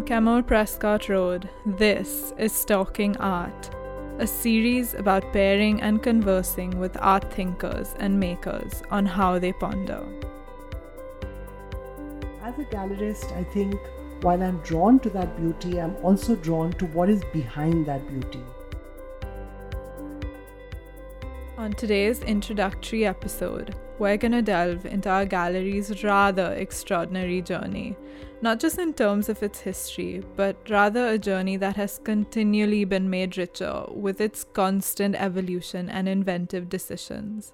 From Chemould Prescott Road, this is Stalking Art, a series about pairing and conversing with art thinkers and makers on how they ponder. As a gallerist, I think while I'm drawn to that beauty, I'm also drawn to what is behind that beauty. On today's introductory episode, we're going to delve into our gallery's rather extraordinary journey, not just in terms of its history, but rather a journey that has continually been made richer with its constant evolution and inventive decisions.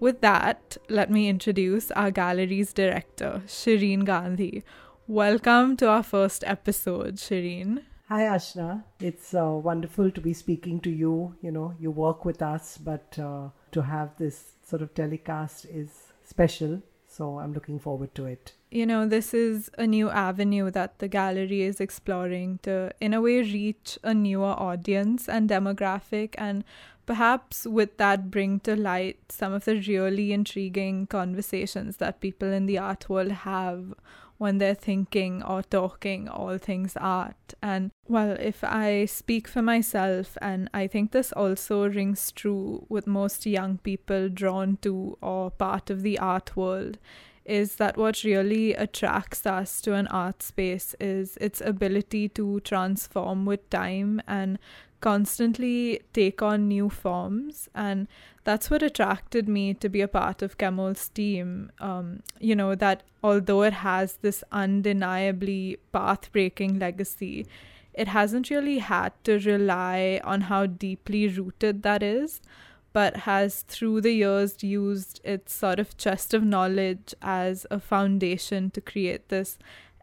With that, let me introduce our gallery's director, Shireen Gandhi. Welcome to our first episode, Shireen. Hi, Ashna. It's uh, wonderful to be speaking to you. You know, you work with us, but uh, to have this sort of telecast is special. So I'm looking forward to it. You know, this is a new avenue that the gallery is exploring to, in a way, reach a newer audience and demographic, and perhaps with that, bring to light some of the really intriguing conversations that people in the art world have when they're thinking or talking all things art. And well, if I speak for myself, and I think this also rings true with most young people drawn to or part of the art world, is that what really attracts us to an art space is its ability to transform with time and constantly take on new forms and that's what attracted me to be a part of Chemould's team um, you know that although it has this undeniably path breaking legacy it hasn't really had to rely on how deeply rooted that is but has through the years used its sort of chest of knowledge as a foundation to create this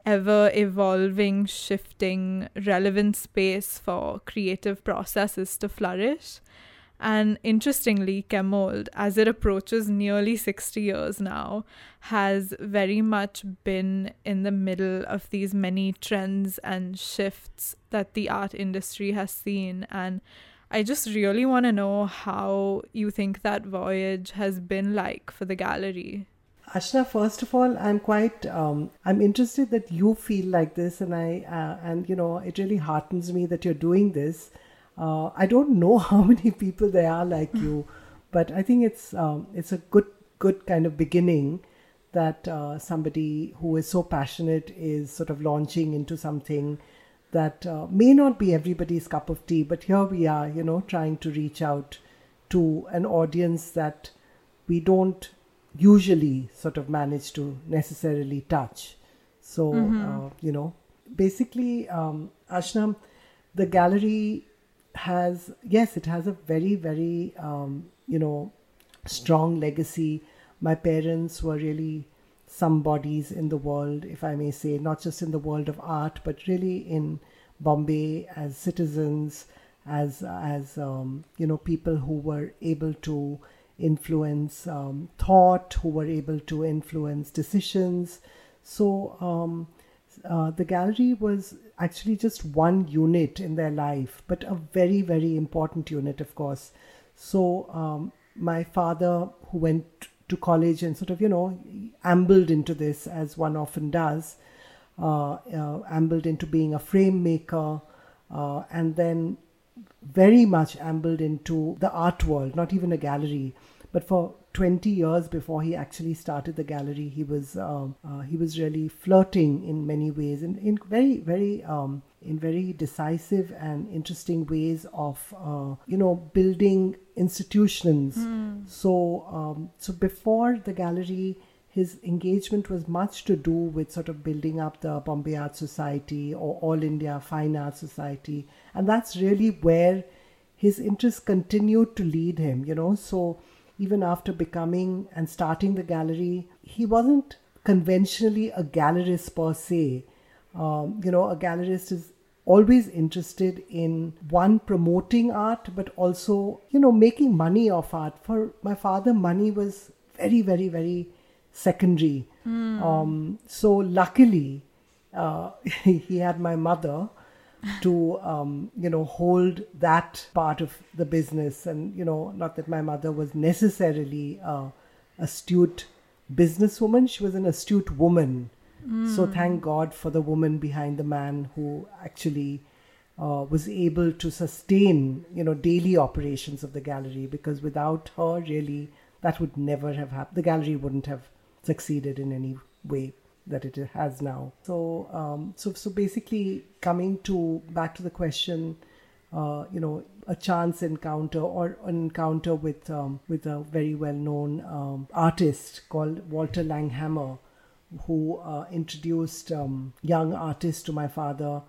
ever evolving, shifting, relevant space for creative processes to flourish. And interestingly, Chemould, as it approaches nearly 60 years now, has very much been in the middle of these many trends and shifts that the art industry has seen. And I just really want to know how you think that voyage has been like for the gallery. Ashna, first of all, I'm quite um, I'm interested that you feel like this, and I uh, and you know it really heartens me that you're doing this. Uh, I don't know how many people there are like you, but I think it's um, it's a good good kind of beginning that uh, somebody who is so passionate is sort of launching into something that uh, may not be everybody's cup of tea, but here we are, you know, trying to reach out to an audience that we don't usually sort of manage to necessarily touch. So, mm-hmm. uh, you know, basically, um, Ashnam, the gallery has, yes, it has a very, very, um, you know, strong legacy. My parents were really some bodies in the world, if I may say, not just in the world of art, but really in Bombay as citizens, as as um, you know, people who were able to influence um, thought, who were able to influence decisions. So um, uh, the gallery was actually just one unit in their life, but a very, very important unit, of course. So um, my father, who went to college and sort of, you know, ambled into this as one often does, uh, uh, ambled into being a frame maker, uh, and then very much ambled into the art world, not even a gallery. But for 20 years before he actually started the gallery, he was um, uh, he was really flirting in many ways, in, in very very um, in very decisive and interesting ways of uh, you know building institutions. Mm. So um, so before the gallery his engagement was much to do with sort of building up the Bombay Art Society or All India Fine Art Society. And that's really where his interest continued to lead him, you know. So even after becoming and starting the gallery, he wasn't conventionally a gallerist per se. Um, you know, a gallerist is always interested in one promoting art but also you know making money off art for my father money was very very very secondary. Mm. Um, so luckily, uh, he had my mother to um, you know hold that part of the business, and you know not that my mother was necessarily a astute businesswoman; she was an astute woman. So thank God for the woman behind the man who actually uh, was able to sustain, you know, daily operations of the gallery. Because without her, really, that would never have happened. The gallery wouldn't have succeeded in any way that it has now. So, um, so, so basically, coming to back to the question, uh, you know, a chance encounter or an encounter with um, with a very well known um, artist called Walter Langhammer, who uh, introduced um, young artists to my father,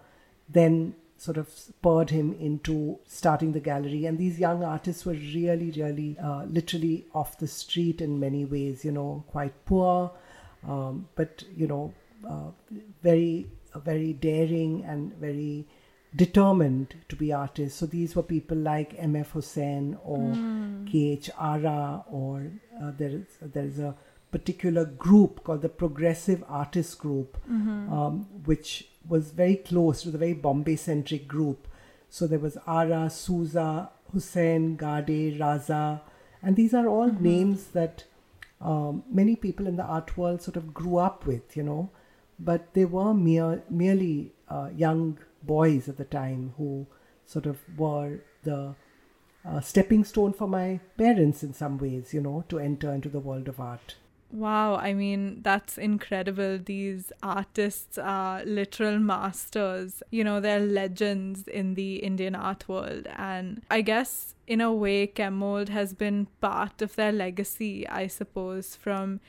then sort of spurred him into starting the gallery. And these young artists were really, really, uh, literally off the street in many ways. You know, quite poor, um, but you know, uh, very, very daring and very determined to be artists. So these were people like M.F. Hussain or K.H. Ara, or uh, there is there is a particular group called the Progressive Artist Group, um, which was very close to the very Bombay centric group. So there was Ara, Souza, Hussain, Gade, Raza, and these are all names that um, many people in the art world sort of grew up with, you know, but they were mere, merely uh, young boys at the time who sort of were the uh, stepping stone for my parents in some ways, you know, to enter into the world of art. Wow, I mean, that's incredible. These artists are literal masters. You know, they're legends in the Indian art world. And I guess, in a way, Chemould has been part of their legacy, I suppose, from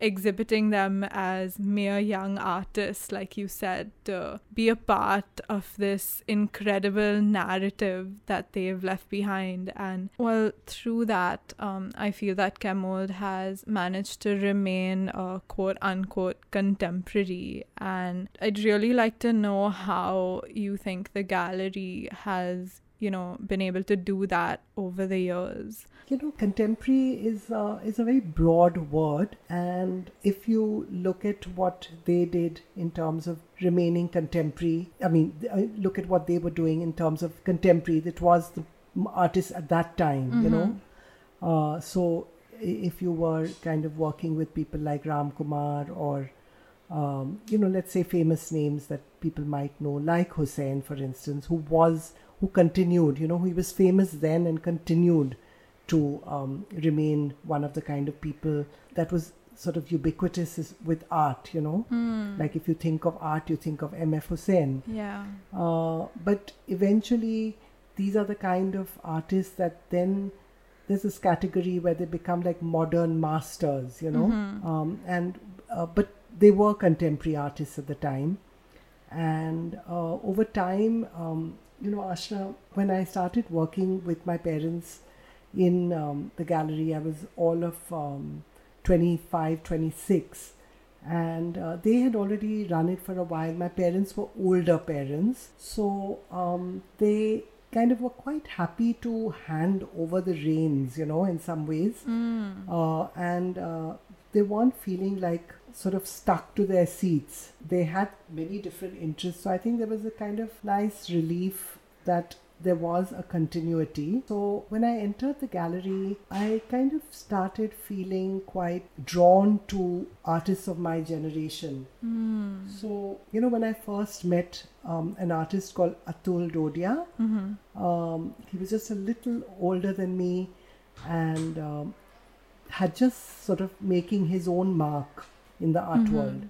exhibiting them as mere young artists, like you said, to be a part of this incredible narrative that they've left behind. And well, through that, um, I feel that Chemould has managed to remain a quote unquote contemporary. And I'd really like to know how you think the gallery has you know been able to do that over the years you know contemporary is uh, is a very broad word and if you look at what they did in terms of remaining contemporary i mean uh, look at what they were doing in terms of contemporary that was the artists at that time mm-hmm. you know uh, so if you were kind of working with people like ram kumar or um, you know let's say famous names that people might know like hussain for instance who was who continued, you know, he was famous then and continued to um, remain one of the kind of people that was sort of ubiquitous with art, you know. Mm. Like if you think of art, you think of M.F. Hussain. Yeah. Uh, but eventually, these are the kind of artists that then there's this category where they become like modern masters, you know. Mm-hmm. Um, and uh, but they were contemporary artists at the time, and uh, over time. Um, you know, Ashna, when I started working with my parents in um, the gallery, I was all of um, 25, 26. And uh, they had already run it for a while. My parents were older parents. So um, they kind of were quite happy to hand over the reins, you know, in some ways. Mm. Uh, and uh, they weren't feeling like sort of stuck to their seats. They had many different interests. So I think there was a kind of nice relief that there was a continuity. So when I entered the gallery, I kind of started feeling quite drawn to artists of my generation. Mm. So, you know, when I first met um, an artist called Atul Dodia, mm-hmm. um, he was just a little older than me and um, had just sort of making his own mark in the art Mm-hmm. world.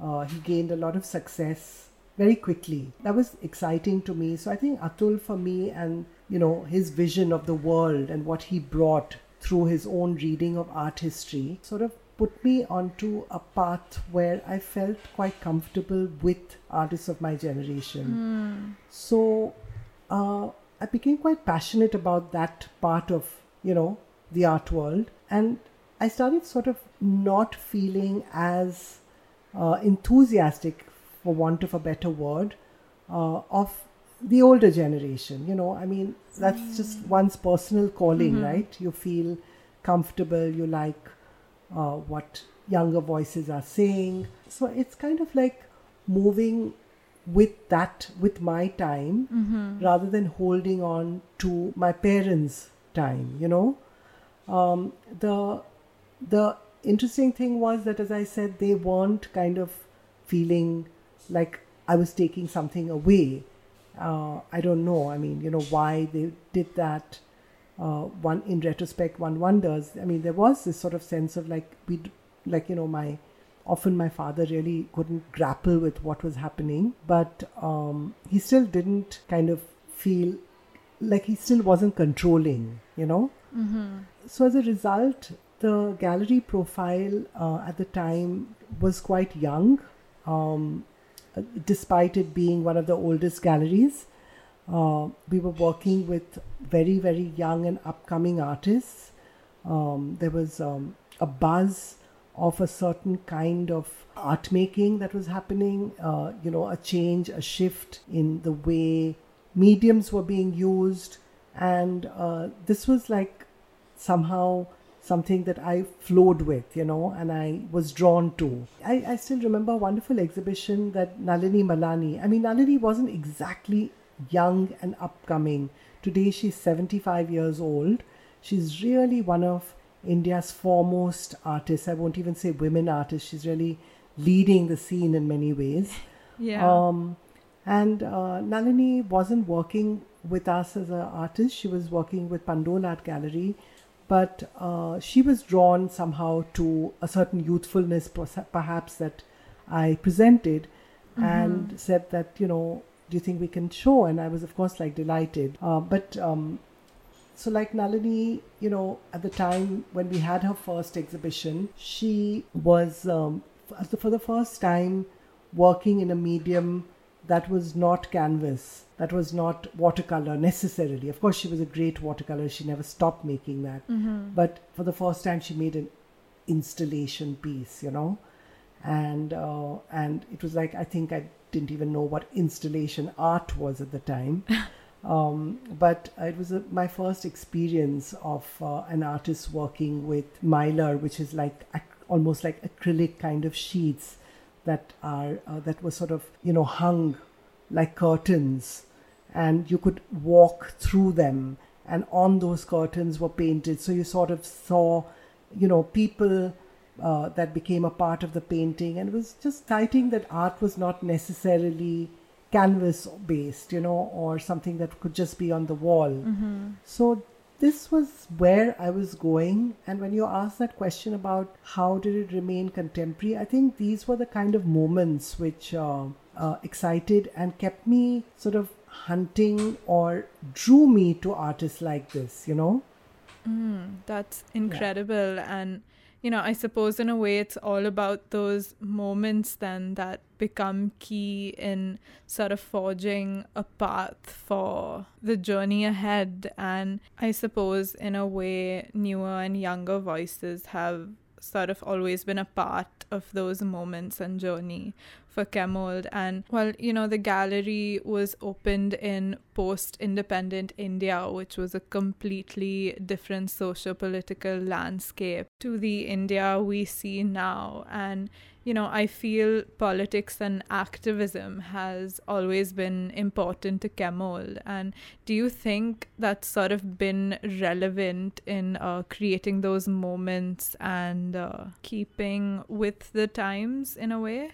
Uh, he gained a lot of success very quickly. That was exciting to me. So I think Atul for me and you know his vision of the world and what he brought through his own reading of art history sort of put me onto a path where I felt quite comfortable with artists of my generation. Mm. So uh, I became quite passionate about that part of you know the art world and I started sort of not feeling as uh, enthusiastic, for want of a better word, uh, of the older generation. You know, I mean, that's just one's personal calling, Mhm. right? You feel comfortable, you like uh, what younger voices are saying. So it's kind of like moving with that, with my time, Mm-hmm. rather than holding on to my parents' time, you know. Um, the the interesting thing was that, as I said, they weren't kind of feeling like I was taking something away. Uh, I don't know. I mean, you know, why they did that. Uh, one in retrospect, one wonders. I mean, there was this sort of sense of like we, like you know, my often my father really couldn't grapple with what was happening, but um, he still didn't kind of feel like he still wasn't controlling, you know. Mm-hmm. So as a result, the gallery profile uh, at the time was quite young, um, despite it being one of the oldest galleries. Uh, we were working with very, very young and upcoming artists. Um, there was um, a buzz of a certain kind of art making that was happening, uh, you know, a change, a shift in the way mediums were being used. And uh, this was like somehow something that I flowed with, you know, and I was drawn to. I, I still remember a wonderful exhibition that Nalini Malani, I mean, Nalini wasn't exactly young and upcoming. Today she's 75 years old. She's really one of India's foremost artists. I won't even say women artists. She's really leading the scene in many ways. Yeah. Um, and uh, Nalini wasn't working with us as an artist. She was working with Pundole Art Gallery, but uh, she was drawn somehow to a certain youthfulness, perhaps that I presented, Mm-hmm. and said that you know, do you think we can show? And I was of course like delighted. Uh, but um, so like Nalini, you know, at the time when we had her first exhibition, she was um, for the first time working in a medium that was not canvas, that was not watercolor necessarily. Of course, she was a great watercolor; she never stopped making that. But for the first time, she made an installation piece, you know, and uh, and it was like I think I didn't even know what installation art was at the time. Um, but it was a, my first experience of uh, an artist working with mylar, which is like ac- almost like acrylic kind of sheets that are uh, that were sort of you know hung like curtains, and you could walk through them, and on those curtains were painted. So you sort of saw, you know, people. Uh, that became a part of the painting, and it was just citing that art was not necessarily canvas based, you know, or something that could just be on the wall. So this was where I was going. And when you asked that question about how did it remain contemporary, I think these were the kind of moments which uh, uh, excited and kept me sort of hunting or drew me to artists like this, you know. That's incredible. And, you know, I suppose in a way it's all about those moments then that become key in sort of forging a path for the journey ahead. And I suppose in a way, newer and younger voices have sort of always been a part of those moments and journey for Chemould. And well, you know, the gallery was opened in post independent India, which was a completely different socio political landscape to the India we see now. And you know, I feel politics and activism has always been important to Chemould. And do you think that's sort of been relevant in uh, creating those moments and uh, keeping with the times in a way?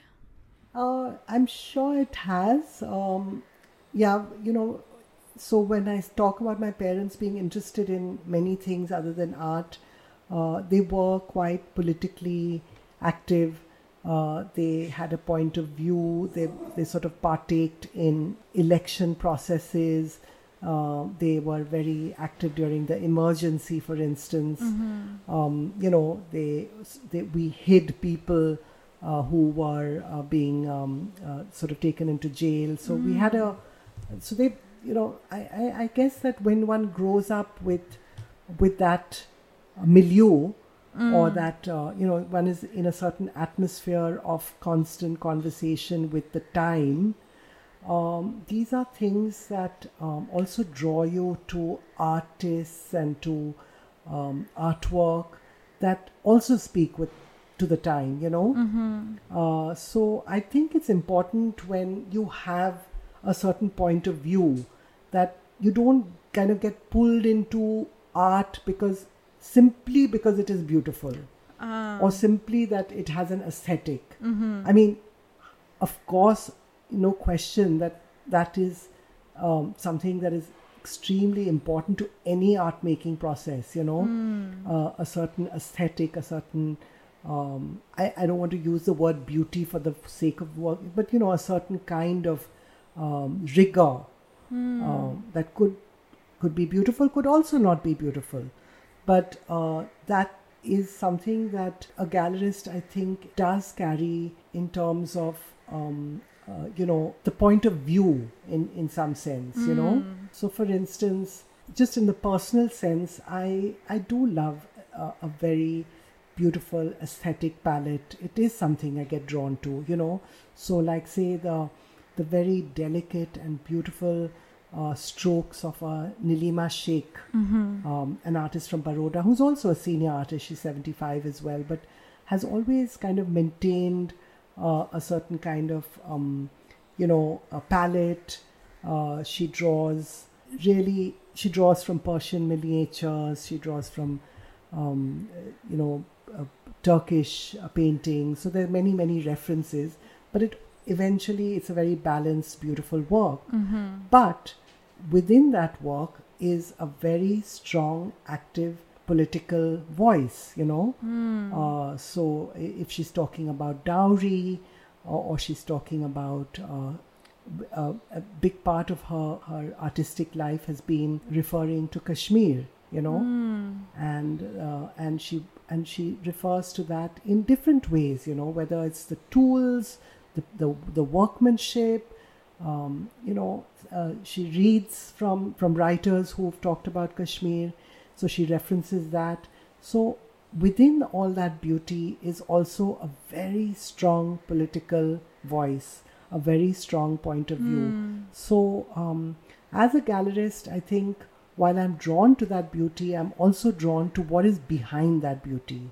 Uh, I'm sure it has. Um, yeah, you know, so when I talk about my parents being interested in many things other than art, uh, they were quite politically active. Uh, they had a point of view. They they sort of partaked in election processes. Uh, they were very active during the emergency, for instance. Um, you know, they, they we hid people uh, who were uh, being um, uh, sort of taken into jail. So we had a, so they, you know, I, I, I guess that when one grows up with, with that milieu, or that uh, you know one is in a certain atmosphere of constant conversation with the time. Um, these are things that um, also draw you to artists and to um, artwork that also speak with to the time. You know, uh, so I think it's important when you have a certain point of view that you don't kind of get pulled into art because simply because it is beautiful Ah, or simply that it has an esthetic I mean, of course, no question that that is um, something that is extremely important to any art making process, you know, mm. uh, a certain aesthetic, a certain, um, I, I don't want to use the word beauty for the sake of work, but, you know, a certain kind of um, rigor mm. that could could be beautiful, could also not be beautiful. But uh, that is something that a gallerist, I think, does carry in terms of um, uh, you know the point of view in in some sense you know? Hmm. so for instance just in the personal sense i i do love a, a very beautiful aesthetic palette. It is something i get drawn to you know? So like say the the very delicate and beautiful uh, strokes of uh, Nilima Sheikh, Mm-hmm. um, an artist from Baroda, who's also a senior artist. She's 75 as well, but has always kind of maintained uh, a certain kind of, um, you know, a palette. Uh, she draws really, she draws from Persian miniatures. She draws from, um, you know, uh, Turkish uh, paintings. So there are many, many references, but it eventually it's a very balanced, beautiful work. Mm-hmm. But within that work is a very strong, active political voice, you know. Hmm. Uh, so if she's talking about dowry or, or she's talking about uh, a, a big part of her, her artistic life has been referring to Kashmir, you know, Hmm. and uh, and she and she refers to that in different ways, you know, whether it's the tools, the the, the workmanship, um, you know, uh, she reads from from writers who've talked about Kashmir, so she references that. So within all that beauty is also a very strong political voice, a very strong point of view. Hmm. So um, as a gallerist, I think while I'm drawn to that beauty, I'm also drawn to what is behind that beauty.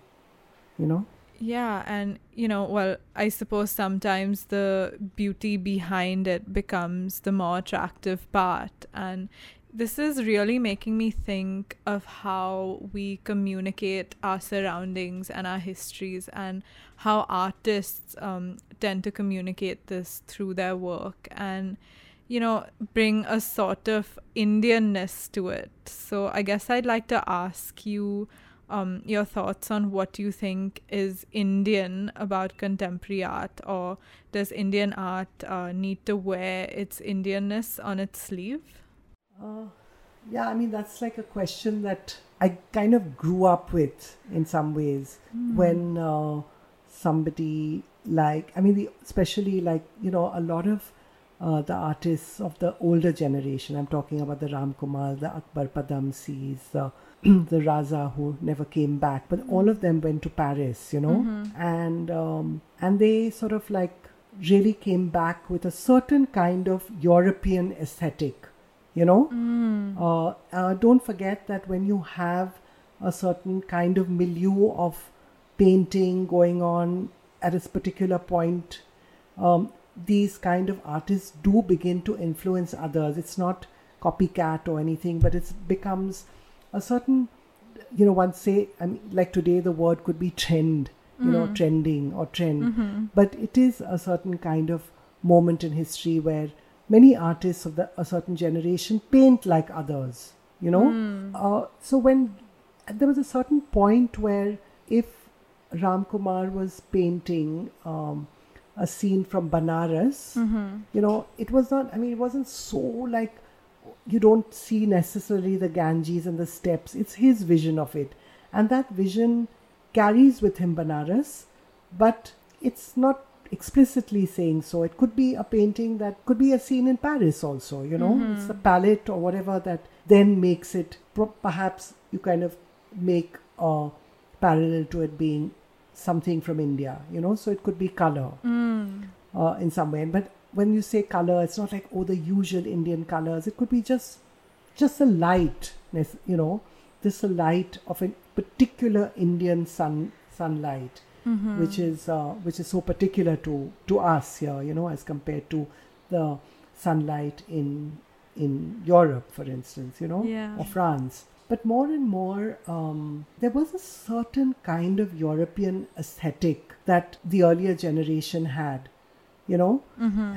You know. Yeah, and you know, well, I suppose sometimes the beauty behind it becomes the more attractive part. And this is really making me think of how we communicate our surroundings and our histories, and how artists um, tend to communicate this through their work and, you know, bring a sort of Indianness to it. So I guess I'd like to ask you um, your thoughts on what you think is Indian about contemporary art, or does Indian art uh, need to wear its Indianness on its sleeve? Uh, yeah, I mean, that's like a question that I kind of grew up with in some ways when uh, somebody like, I mean, the, especially like, you know, a lot of uh, the artists of the older generation, I'm talking about the Ram Kumar, the Akbar Padamsees, the, the Raza who never came back, but all of them went to Paris, you know, and um, and they sort of like really came back with a certain kind of European aesthetic, you know. Uh, uh, don't forget that when you have a certain kind of milieu of painting going on at a particular point, um, these kind of artists do begin to influence others. It's not copycat or anything, but it becomes a certain, you know, one say, I mean, like today the word could be trend, you know, trending or trend, but it is a certain kind of moment in history where many artists of the, a certain generation paint like others, you know. Uh, so when there was a certain point where if Ram Kumar was painting um, a scene from Banaras, you know, it was not, I mean, it wasn't so like you don't see necessarily the Ganges and the steps. It's his vision of it. And that vision carries with him Banaras, but it's not explicitly saying so. It could be a painting that could be a scene in Paris also, you know, it's the palette or whatever that then makes it, perhaps you kind of make a parallel to it being something from India, you know, so it could be color uh, in some way. But when you say color, it's not like oh the usual Indian colors. It could be just just the light, you know, just the light of a particular Indian sun sunlight, which is uh, which is so particular to to us here, you know, as compared to the sunlight in in Europe, for instance, you know, Yeah. or France. But more and more, um, there was a certain kind of European aesthetic that the earlier generation had you know?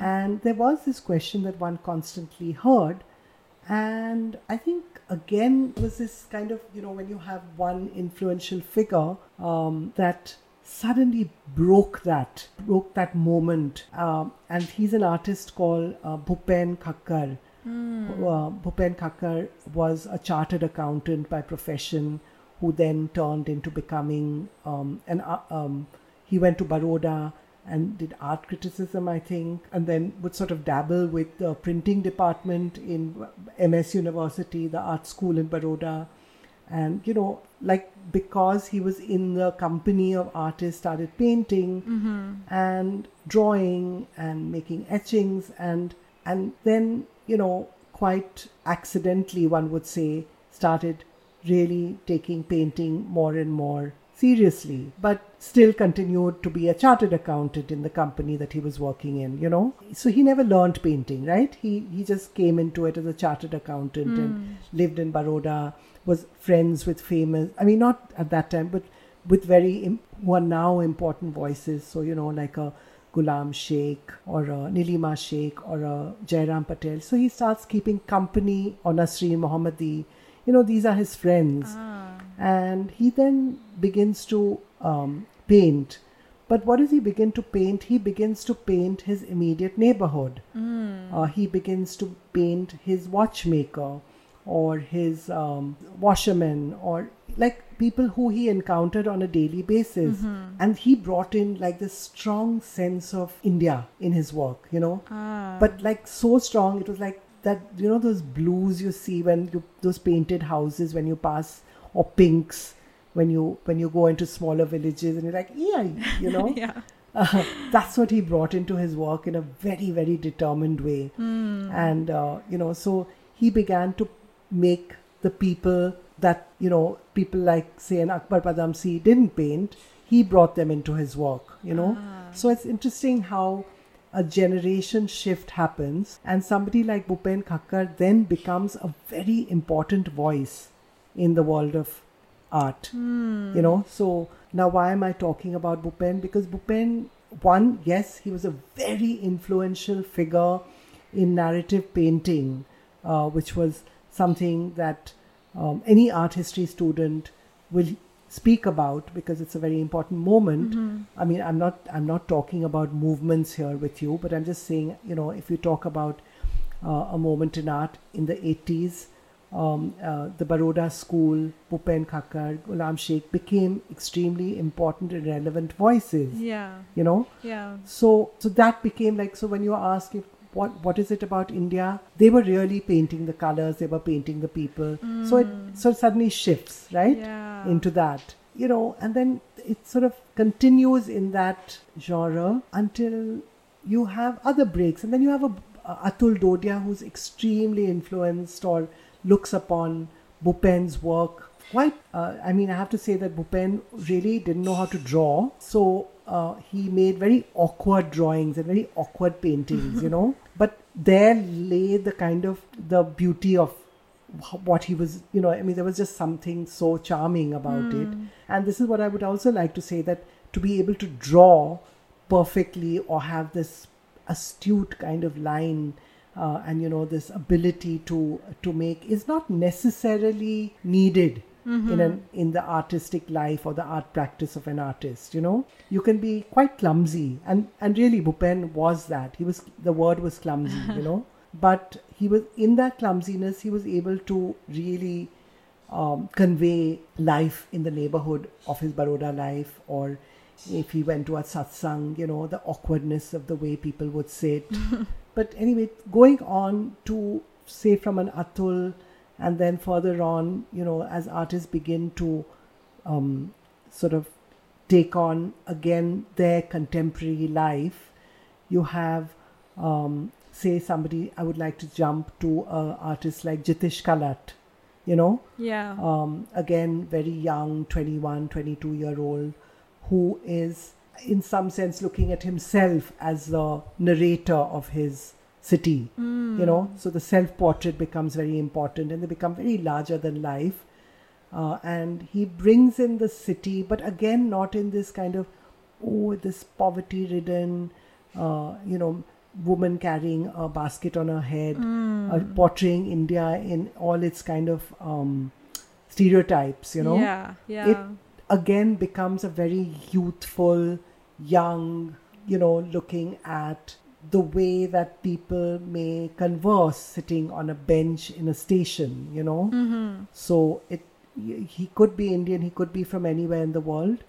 And there was this question that one constantly heard. And I think again was this kind of, you know, when you have one influential figure um, that suddenly broke that, broke that moment. Um, and he's an artist called uh, Bhupen Khakhar. Uh, Bhupen Khakhar was a chartered accountant by profession who then turned into becoming um, an, uh, um, he went to Baroda and did art criticism, I think, and then would sort of dabble with the printing department in MS University, the art school in Baroda. And, you know, like because he was in the company of artists, started painting mm-hmm. and drawing and making etchings and and then, you know, quite accidentally one would say, started really taking painting more and more seriously, but still continued to be a chartered accountant in the company that he was working in, you know. So he never learned painting, right? He he just came into it as a chartered accountant and hmm. lived in Baroda, was friends with famous, I mean, not at that time, but with very, who are now important voices. So, you know, like a Ghulam Sheikh or a Nilima Sheikh or a Jeram Patel. So he starts keeping company or Nasreen Mohamedi. You know, these are his friends. Ah. And he then begins to um, paint. But what does he begin to paint? He begins to paint his immediate neighborhood. Uh, he begins to paint his watchmaker or his um, washerman or like people who he encountered on a daily basis. And he brought in like this strong sense of India in his work, you know. But like so strong, it was like that, you know, those blues you see when you, those painted houses when you pass, or pinks when you when you go into smaller villages and you're like, yeah, you know. yeah. Uh, that's what he brought into his work in a very very determined way and uh, you know so he began to make the people that you know people like say an akbar padamsee didn't paint he brought them into his work you know so it's interesting how a generation shift happens and somebody like Bhupen Khakhar then becomes a very important voice in the world of art you know? So now why am i talking about bhupen? Because bhupen one yes he was a very influential figure in narrative painting uh, which was something that um, any art history student will speak about because it's a very important moment. I mean i'm not i'm not talking about movements here with you but i'm just saying you know if you talk about uh, a moment in art in the 80s um, uh, the Baroda school, Bhupen Khakhar, Ghulam Sheikh became extremely important and relevant voices. Yeah. You know, Yeah. so so that became like so when you ask if what what is it about India, they were really painting the colors, they were painting the people. So it so it suddenly shifts right Yeah. into that, you know, and then it sort of continues in that genre until you have other breaks, and then you have a, a Atul Dodia who's extremely influenced or looks upon Bhupen's work quite. Uh, I mean, I have to say that Bhupen really didn't know how to draw, so uh, he made very awkward drawings and very awkward paintings, you know. But there lay the kind of the beauty of what he was, you know. I mean, there was just something so charming about it, and this is what I would also like to say that to be able to draw perfectly or have this astute kind of line uh, and you know this ability to to make is not necessarily needed in an in the artistic life or the art practice of an artist you know? You can be quite clumsy. And and really Bhupen was that. He was the word was clumsy you know? But he was in that clumsiness he was able to really um, convey life in the neighborhood of his Baroda life, or if he went to a satsang, you know, the awkwardness of the way people would sit. but anyway, going on to say from an Atul, and then further on, you know, as artists begin to um, sort of take on again their contemporary life, you have, um, say, somebody, I would like to jump to an artist like Jitish Kalat, you know, Yeah. um, again very young 21 22 year old who is in some sense looking at himself as the narrator of his city you know so the self portrait becomes very important and they become very larger than life uh, and he brings in the city but again not in this kind of oh this poverty ridden uh, you know, woman carrying a basket on her head, Hmm. uh, portraying India in all its kind of um, stereotypes, you know. Yeah. Yeah. It again, becomes a very youthful, young, you know, looking at the way that people may converse sitting on a bench in a station, you know. mm-hmm. So it he could be Indian, he could be from anywhere in the world,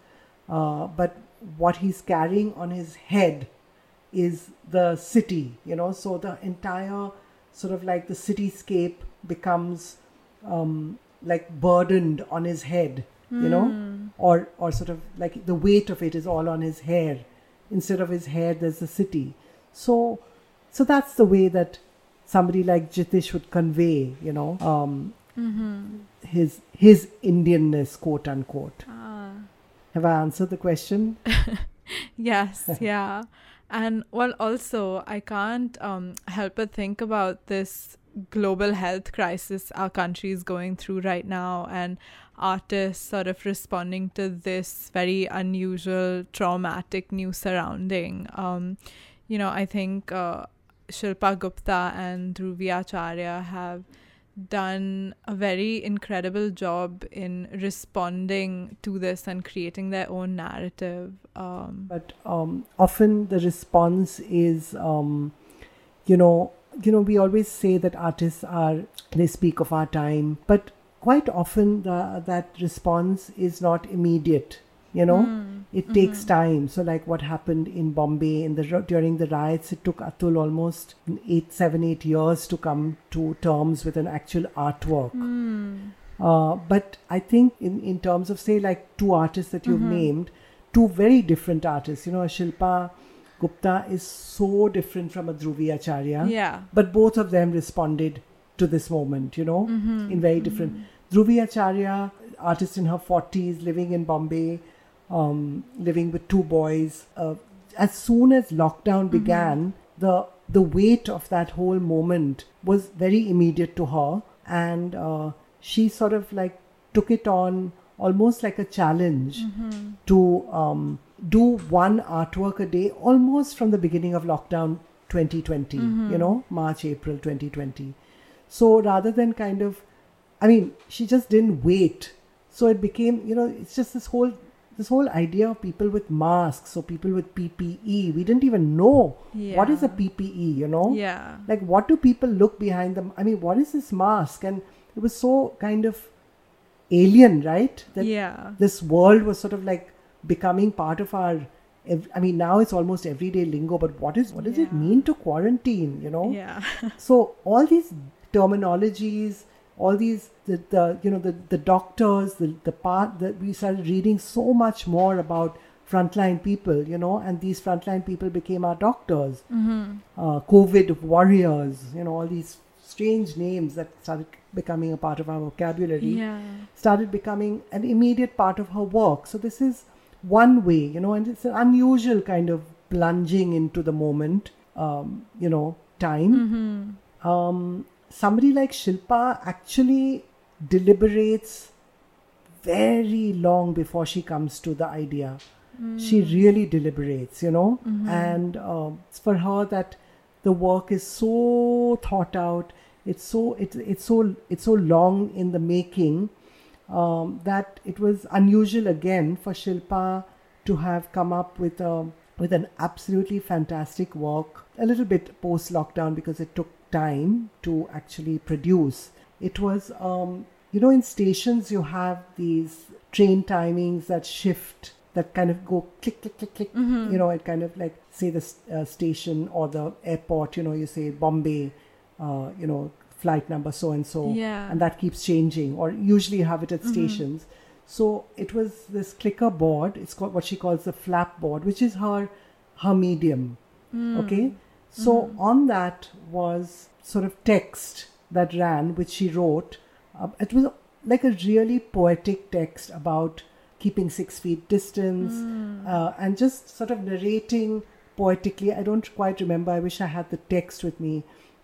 uh, but what he's carrying on his head is the city, you know. So the entire sort of like the cityscape becomes um, like burdened on his head, you know, or or sort of like the weight of it is all on his hair. Instead of his hair, there's the city. So, so that's the way that somebody like Jitish would convey, you know, um, Mm-hmm. his his Indianness, quote unquote. Ah. Have I answered the question? Yes, yeah. And well, also, I can't um, help but think about this global health crisis our country is going through right now, and artists sort of responding to this very unusual, traumatic new surrounding. Um, you know, I think uh, Shilpa Gupta and Dhruvi Acharya have done a very incredible job in responding to this and creating their own narrative. Um, But um, often the response is, um, you know, you know, we always say that artists are they speak of our time, but quite often the that response is not immediate. You know, mm, it takes time. So, like what happened in Bombay in the during the riots, it took Atul almost eight, seven, eight years to come to terms with an actual artwork. mm, Uh, but I think in, in terms of say like two artists that you've named, two very different artists. You know, Shilpa Gupta is so different from a Dhruvi Acharya, yeah. but both of them responded to this moment. You know, Mm-hmm. in very different. Dhruvi Acharya, artist in her forties, living in Bombay, um, living with two boys. Uh, as soon as lockdown began, the the weight of that whole moment was very immediate to her, and uh, she sort of like took it on almost like a challenge to um, do one artwork a day, almost from the beginning of lockdown 2020. You know, March April 2020. So rather than kind of, I mean, she just didn't wait. So it became, you know, it's just this whole this whole idea of people with masks or people with PPE. We didn't even know what is a PPE, you know? Yeah. Like, what do people look behind them? I mean, what is this mask? And it was so kind of alien, right? That yeah. this world was sort of like becoming part of our. I mean, now it's almost everyday lingo. But what is what does it mean to quarantine? You know. Yeah. So all these terminologies, all these the, the you know the the doctors, the the part that we started reading so much more about frontline people, you know, and these frontline people became our doctors, mm-hmm. uh, COVID warriors, you know, all these strange names that started becoming a part of our vocabulary Yeah. started becoming an immediate part of her work. So this is one way, you know, and it's an unusual kind of plunging into the moment, um, you know, time. Mm-hmm. Um, somebody like Shilpa actually deliberates very long before she comes to the idea. She really deliberates, you know, and uh, it's for her that the work is so thought out. It's so it's it's so it's so long in the making um, that it was unusual again for Shilpa to have come up with a with an absolutely fantastic work. A little bit post lockdown because it took time to actually produce. It was um, you know in stations you have these train timings that shift that kind of go click click click click. You know it kind of like say the uh, station or the airport. You know you say Bombay. Uh, you know flight number so and so Yeah. and that keeps changing or usually you have it at stations. So it was this clicker board it's called what she calls the flap board which is her her medium okay? So on that was sort of text that ran which she wrote. Uh, it was like a really poetic text about keeping six feet distance uh, and just sort of narrating poetically. I don't quite remember i wish i had the text with me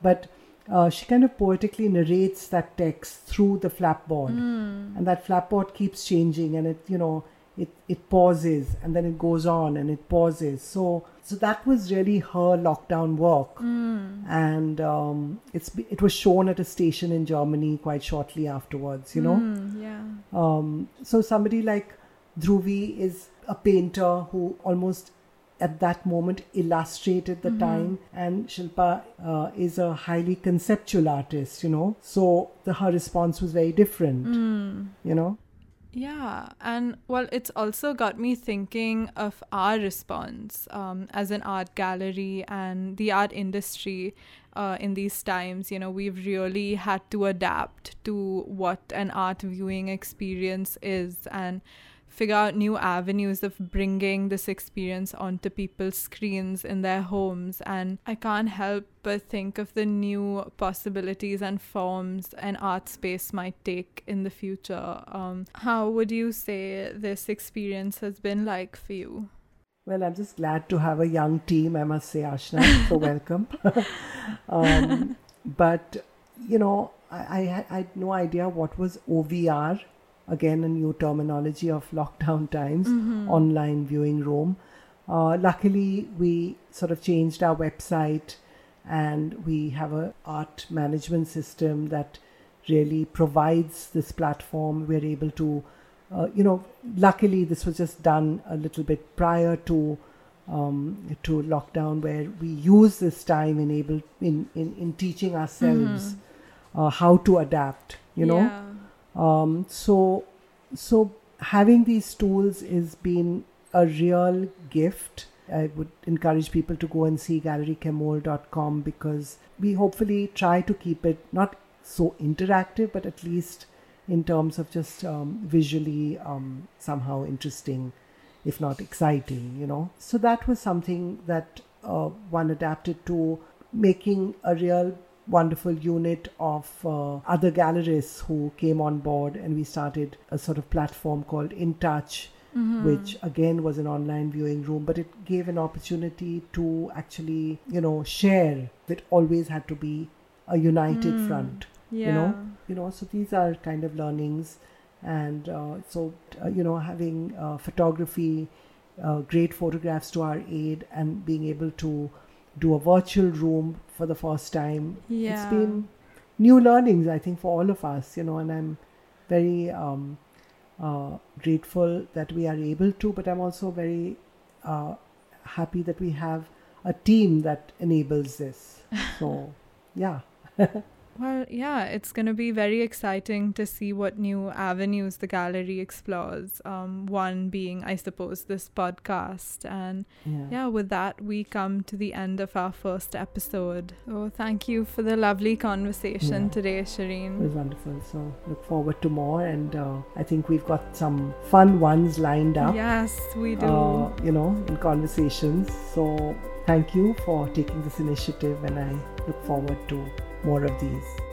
but uh, she kind of poetically narrates that text through the flapboard and that flapboard keeps changing and it you know it, it pauses and then it goes on and it pauses. So so that was really her lockdown work, Mm. and um, it's it was shown at a station in Germany quite shortly afterwards. You know, Mm, yeah. um, so somebody like Dhruvi is a painter who almost at that moment illustrated the time. And Shilpa uh, is a highly conceptual artist you know. So the, her response was very different Mm. you know? Yeah, and well, it's also got me thinking of our response um, as an art gallery and the art industry uh, in these times. You know, we've really had to adapt to what an art viewing experience is. And figure out new avenues of bringing this experience onto people's screens in their homes. And I can't help but think of the new possibilities and forms an art space might take in the future. Um, how would you say this experience has been like for you? well i'm just glad to have a young team i must say ashna so welcome um, but you know I, I, had- I had no idea what was ovr again a new terminology of lockdown times online viewing room uh, luckily we sort of changed our website and we have a art management system that really provides this platform. We're able to uh, you know luckily this was just done a little bit prior to um, to lockdown where we use this time enabled in, in, in teaching ourselves uh, how to adapt you know? Yeah. Um, so so having these tools has been a real gift. I would encourage people to go and see gallerychemould.com because we hopefully try to keep it not so interactive but at least in terms of just um, visually um, somehow interesting if not exciting you know. So that was something that uh, one adapted to making a real wonderful unit of uh, other gallerists who came on board and we started a sort of platform called in touch which again was an online viewing room but it gave an opportunity to actually you know share it always had to be a united front Yeah. you know? You know so these are kind of learnings and uh, so uh, you know having uh, photography uh, great photographs to our aid and being able to do a virtual room for the first time. Yeah. it's been new learnings i think for all of us you know and i'm very um, uh, grateful that we are able to but i'm also very uh, happy that we have a team that enables this. So yeah Well, yeah, it's going to be very exciting to see what new avenues the gallery explores. Um, one being, I suppose, this podcast. And yeah yeah, with that, we come to the end of our first episode. So thank you for the lovely conversation Yeah. today, Shireen. It was wonderful. So look forward to more, and uh, I think we've got some fun ones lined up. Yes, we do. Uh, you know, in conversations. So thank you for taking this initiative, and I look forward to more of these.